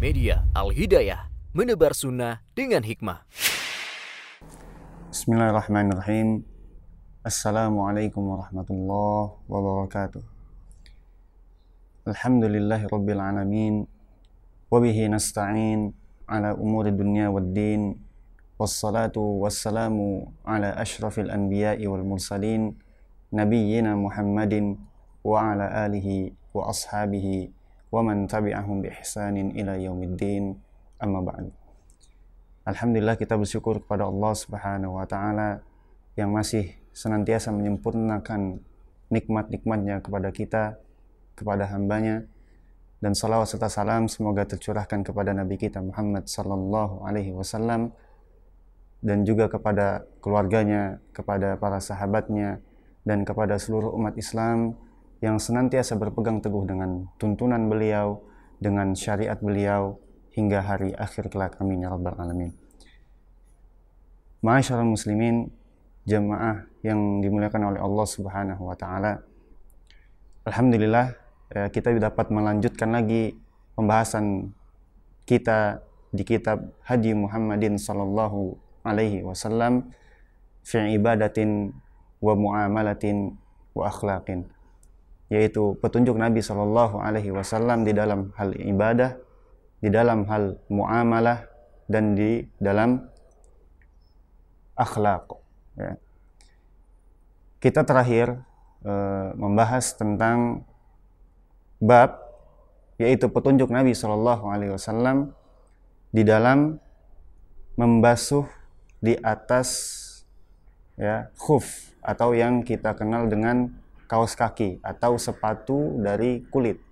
Media Al-Hidayah, menebar sunnah dengan hikmah. Bismillahirrahmanirrahim. Assalamualaikum warahmatullahi wabarakatuh. Alhamdulillahi rabbil alamin. Wabihi nasta'in ala umuri dunya wad din. Wassalatu wassalamu ala ashrafil anbiya'i wal mursalin. Nabiyyina Muhammadin wa ala alihi wa ashabihi man tabi'ahum bi ihsanin ila yaumiddin. Amma ba'du. Alhamdulillah kita bersyukur kepada Allah Subhanahu wa taala yang masih senantiasa menyempurnakan nikmat-nikmatnya kepada kita, kepada hambanya. Dan salawat serta salam semoga tercurahkan kepada Nabi kita Muhammad sallallahu alaihi wasallam dan juga kepada keluarganya, kepada para sahabatnya dan kepada seluruh umat Islam yang senantiasa berpegang teguh dengan tuntunan beliau, dengan syariat beliau hingga hari akhir kelak. Amin ya rabbal alamin. Ma'asyiral muslimin, jemaah yang dimuliakan oleh Allah Subhanahu wa taala. Alhamdulillah eh, kita dapat melanjutkan lagi pembahasan kita di kitab Haji Muhammadin sallallahu alaihi wasallam fi ibadatin wa muamalatin wa akhlaqin yaitu petunjuk Nabi Shallallahu Alaihi Wasallam di dalam hal ibadah, di dalam hal muamalah dan di dalam akhlak. Ya. Kita terakhir e, membahas tentang bab yaitu petunjuk Nabi Shallallahu Alaihi Wasallam di dalam membasuh di atas ya khuf atau yang kita kenal dengan kaos kaki atau sepatu dari kulit.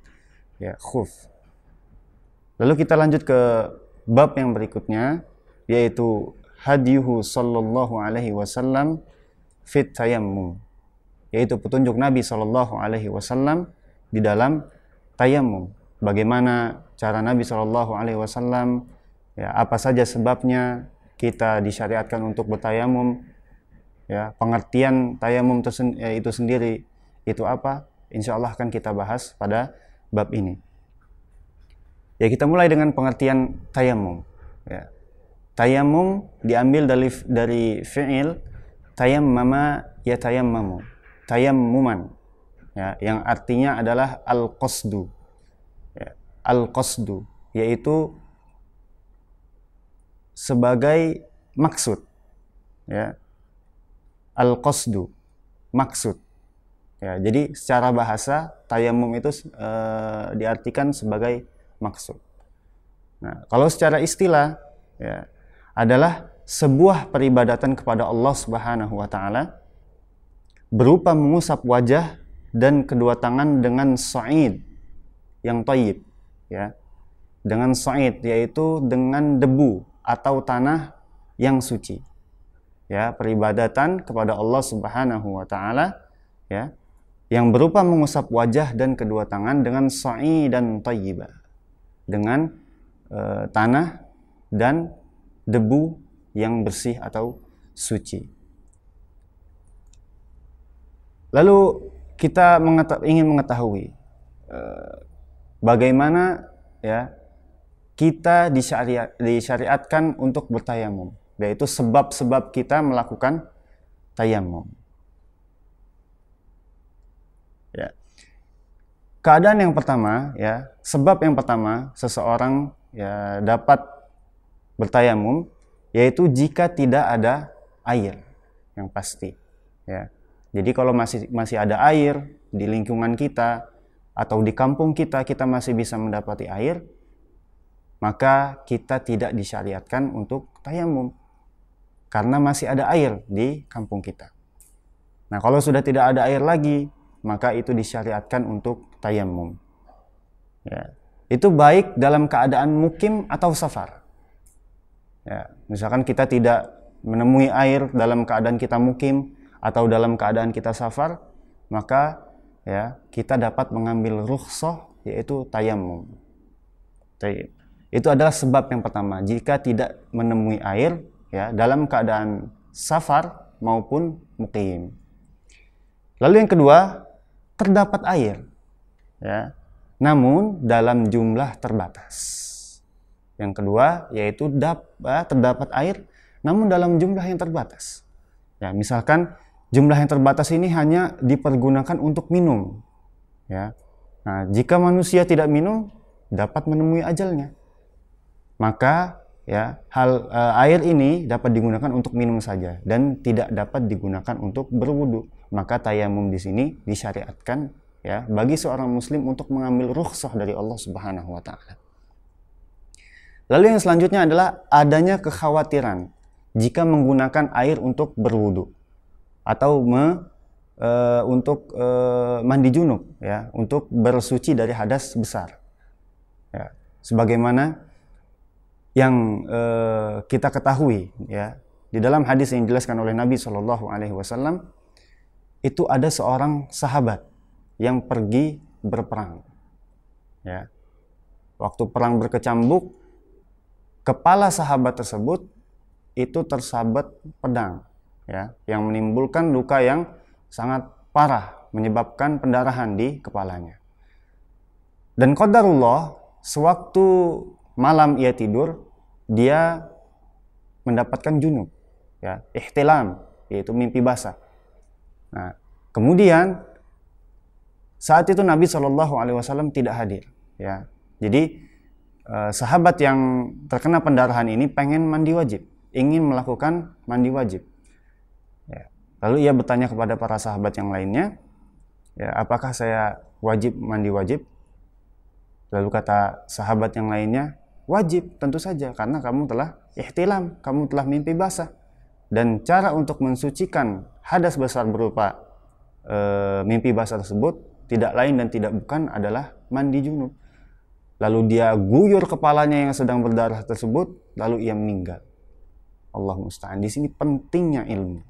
Ya khuf. Lalu kita lanjut ke bab yang berikutnya yaitu hadiyuhu sallallahu alaihi wasallam fit tayammum yaitu petunjuk Nabi sallallahu alaihi wasallam di dalam tayammum. Bagaimana cara Nabi sallallahu alaihi wasallam ya apa saja sebabnya kita disyariatkan untuk bertayamum ya pengertian tayamum ya, itu sendiri itu apa? Insya Allah akan kita bahas pada bab ini. Ya kita mulai dengan pengertian tayamum. Ya. Tayamum diambil dari dari fi'il tayammama ya tayammamu. Tayammuman. Ya, yang artinya adalah al-qasdu. Ya, al-qasdu yaitu sebagai maksud. Ya. Al-qasdu maksud Ya, jadi secara bahasa tayamum itu e, diartikan sebagai maksud. Nah, kalau secara istilah ya adalah sebuah peribadatan kepada Allah Subhanahu wa taala berupa mengusap wajah dan kedua tangan dengan sa'id yang thayyib ya. Dengan sa'id yaitu dengan debu atau tanah yang suci. Ya, peribadatan kepada Allah Subhanahu wa taala ya yang berupa mengusap wajah dan kedua tangan dengan sa'i dan tayyibah dengan e, tanah dan debu yang bersih atau suci. Lalu kita mengeta ingin mengetahui e, bagaimana ya kita disyariat, disyariatkan untuk bertayamum, yaitu sebab-sebab kita melakukan tayamum. Ya. Keadaan yang pertama, ya, sebab yang pertama seseorang ya dapat bertayamum yaitu jika tidak ada air yang pasti, ya. Jadi kalau masih masih ada air di lingkungan kita atau di kampung kita kita masih bisa mendapati air, maka kita tidak disyariatkan untuk tayamum karena masih ada air di kampung kita. Nah, kalau sudah tidak ada air lagi, maka itu disyariatkan untuk tayamum. Ya. Itu baik dalam keadaan mukim atau safar. Ya. Misalkan kita tidak menemui air dalam keadaan kita mukim atau dalam keadaan kita safar, maka ya kita dapat mengambil rukhsah yaitu tayamum. Itu adalah sebab yang pertama. Jika tidak menemui air ya dalam keadaan safar maupun mukim. Lalu yang kedua, terdapat air. Ya. Namun dalam jumlah terbatas. Yang kedua yaitu dap, eh, terdapat air namun dalam jumlah yang terbatas. Ya, misalkan jumlah yang terbatas ini hanya dipergunakan untuk minum. Ya. Nah, jika manusia tidak minum dapat menemui ajalnya. Maka ya hal uh, air ini dapat digunakan untuk minum saja dan tidak dapat digunakan untuk berwudu maka tayamum di sini disyariatkan ya bagi seorang muslim untuk mengambil rukhsah dari Allah Subhanahu wa taala. Lalu yang selanjutnya adalah adanya kekhawatiran jika menggunakan air untuk berwudu atau me, e, untuk e, mandi junub ya, untuk bersuci dari hadas besar. Ya, sebagaimana yang uh, kita ketahui ya di dalam hadis yang dijelaskan oleh Nabi Shallallahu Alaihi Wasallam itu ada seorang sahabat yang pergi berperang ya. Waktu perang berkecambuk kepala sahabat tersebut itu tersabat pedang ya yang menimbulkan luka yang sangat parah menyebabkan pendarahan di kepalanya. Dan qadarullah sewaktu malam ia tidur dia mendapatkan junub ya ihtilam yaitu mimpi basah nah kemudian saat itu Nabi Shallallahu Alaihi Wasallam tidak hadir ya jadi eh, sahabat yang terkena pendarahan ini pengen mandi wajib ingin melakukan mandi wajib ya. lalu ia bertanya kepada para sahabat yang lainnya ya apakah saya wajib mandi wajib lalu kata sahabat yang lainnya Wajib, tentu saja, karena kamu telah ihtilam, kamu telah mimpi basah. Dan cara untuk mensucikan hadas besar berupa e, mimpi basah tersebut tidak lain dan tidak bukan adalah mandi junub. Lalu dia guyur kepalanya yang sedang berdarah tersebut, lalu ia meninggal. Allah musta'an. Di sini pentingnya ilmu.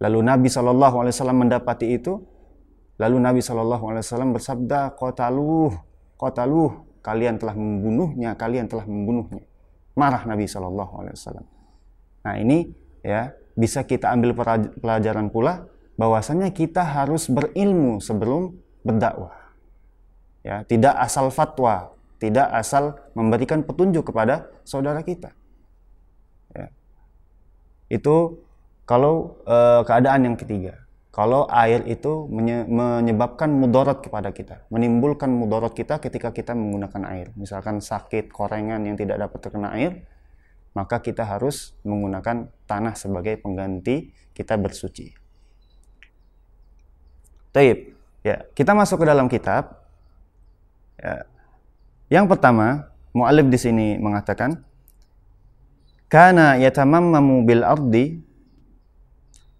Lalu Nabi Wasallam mendapati itu, lalu Nabi Shallallahu Alaihi Wasallam bersabda, kotaluh, kotaluh, kalian telah membunuhnya, kalian telah membunuhnya. Marah Nabi Wasallam. Nah ini ya bisa kita ambil pelajaran pula bahwasanya kita harus berilmu sebelum berdakwah. Ya, tidak asal fatwa, tidak asal memberikan petunjuk kepada saudara kita. Ya. Itu kalau e, keadaan yang ketiga kalau air itu menyebabkan mudarat kepada kita, menimbulkan mudarat kita ketika kita menggunakan air. Misalkan sakit, korengan yang tidak dapat terkena air, maka kita harus menggunakan tanah sebagai pengganti kita bersuci. Taib. Ya, kita masuk ke dalam kitab. Ya. Yang pertama, mu'alif di sini mengatakan, Kana yatamammamu bil ardi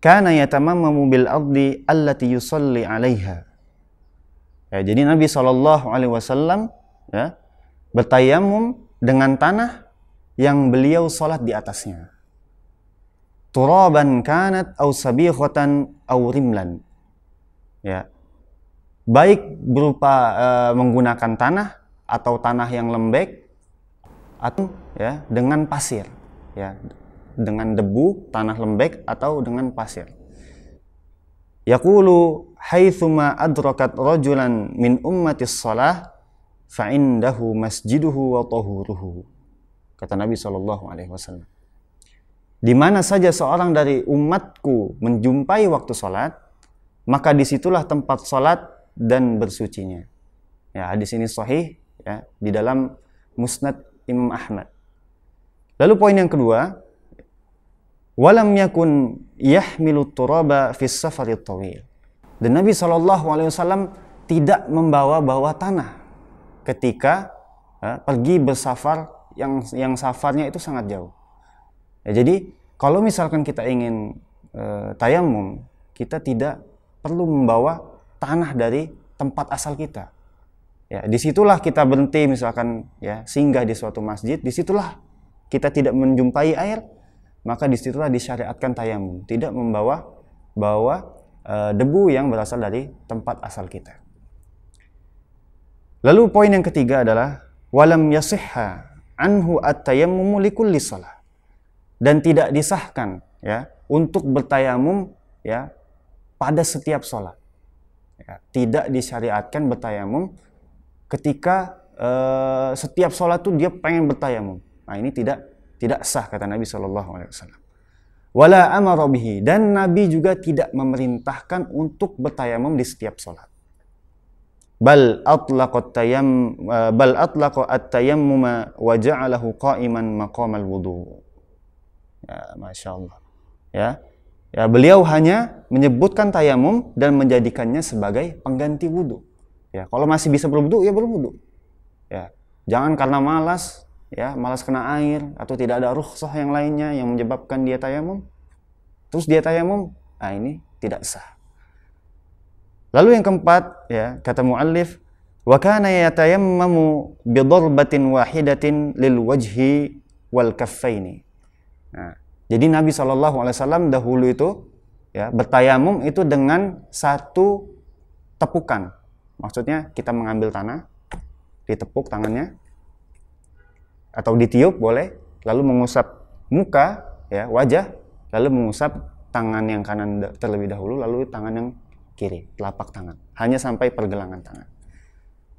kana yatamammamu bil ardi allati yusalli 'alaiha. Ya, jadi Nabi wasallam ya, bertayamum dengan tanah yang beliau salat di atasnya. Turaban kanat au sabighatan au rimlan. Ya. Baik berupa uh, menggunakan tanah atau tanah yang lembek atau ya dengan pasir ya dengan debu, tanah lembek atau dengan pasir. Yaqulu haitsuma adrakat rajulan min ummatis salah fa indahu masjiduhu wa tahuruhu. Kata Nabi sallallahu alaihi wasallam. Di mana saja seorang dari umatku menjumpai waktu salat, maka di situlah tempat salat dan bersucinya. Ya, hadis ini sahih ya di dalam Musnad Imam Ahmad. Lalu poin yang kedua, walam yakun yahmilu turaba fis safari tawil. Dan Nabi Shallallahu alaihi wasallam tidak membawa-bawa tanah ketika ya, pergi bersafar yang yang safarnya itu sangat jauh. Ya, jadi kalau misalkan kita ingin e, tayamum, kita tidak perlu membawa tanah dari tempat asal kita. Ya, di situlah kita berhenti misalkan ya singgah di suatu masjid, di situlah kita tidak menjumpai air, maka di situlah disyariatkan tayamum, tidak membawa bawa e, debu yang berasal dari tempat asal kita. Lalu poin yang ketiga adalah walam yasihha anhu at-tayammumu likulli shalah. Dan tidak disahkan ya untuk bertayamum ya pada setiap sholat. Ya, tidak disyariatkan bertayamum ketika uh, setiap sholat tuh dia pengen bertayamum. Nah ini tidak tidak sah kata Nabi Shallallahu Alaihi Wasallam. Wala amarobihi dan Nabi juga tidak memerintahkan untuk bertayamum di setiap sholat. Bal atlaqat tayam uh, bal atlaqa at-tayammuma wa ja'alahu qa'iman maqamal wudu. Ya, Masya Allah. Ya, ya beliau hanya menyebutkan tayamum dan menjadikannya sebagai pengganti wudhu. Ya, kalau masih bisa berwudhu ya berwudhu. Ya, jangan karena malas, ya malas kena air atau tidak ada rukhsah yang lainnya yang menyebabkan dia tayamum. Terus dia tayamum, nah ini tidak sah. Lalu yang keempat, ya kata muallif, wa kana yatayammamu bi darbatin wahidatin lil wajhi wal kaffaini. Nah, jadi Nabi SAW dahulu itu ya bertayamum itu dengan satu tepukan Maksudnya kita mengambil tanah, ditepuk tangannya, atau ditiup boleh, lalu mengusap muka, ya wajah, lalu mengusap tangan yang kanan terlebih dahulu, lalu tangan yang kiri, telapak tangan, hanya sampai pergelangan tangan.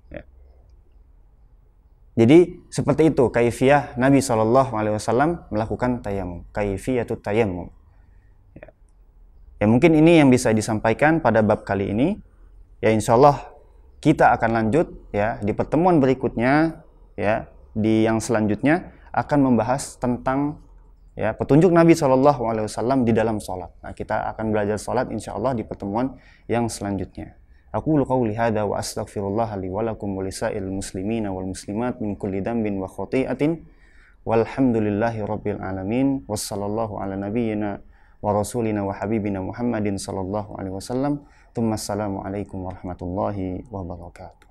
Ya. Jadi seperti itu kaifiyah Nabi Wasallam melakukan tayamum, kaifiyatut tayamum. Ya. ya mungkin ini yang bisa disampaikan pada bab kali ini. Ya insya Allah kita akan lanjut ya di pertemuan berikutnya ya di yang selanjutnya akan membahas tentang ya petunjuk Nabi Shallallahu Alaihi Wasallam di dalam sholat. Nah kita akan belajar sholat insya Allah di pertemuan yang selanjutnya. Aku qauli hadza wa astaghfirullah li wa lakum wa lisa'il muslimina wal muslimat min kulli dambin wa khati'atin walhamdulillahi rabbil alamin wassallallahu ala nabiyyina wa rasulina wa habibina Muhammadin sallallahu alaihi wasallam. Assalamualaikum warahmatullahi wabarakatuh.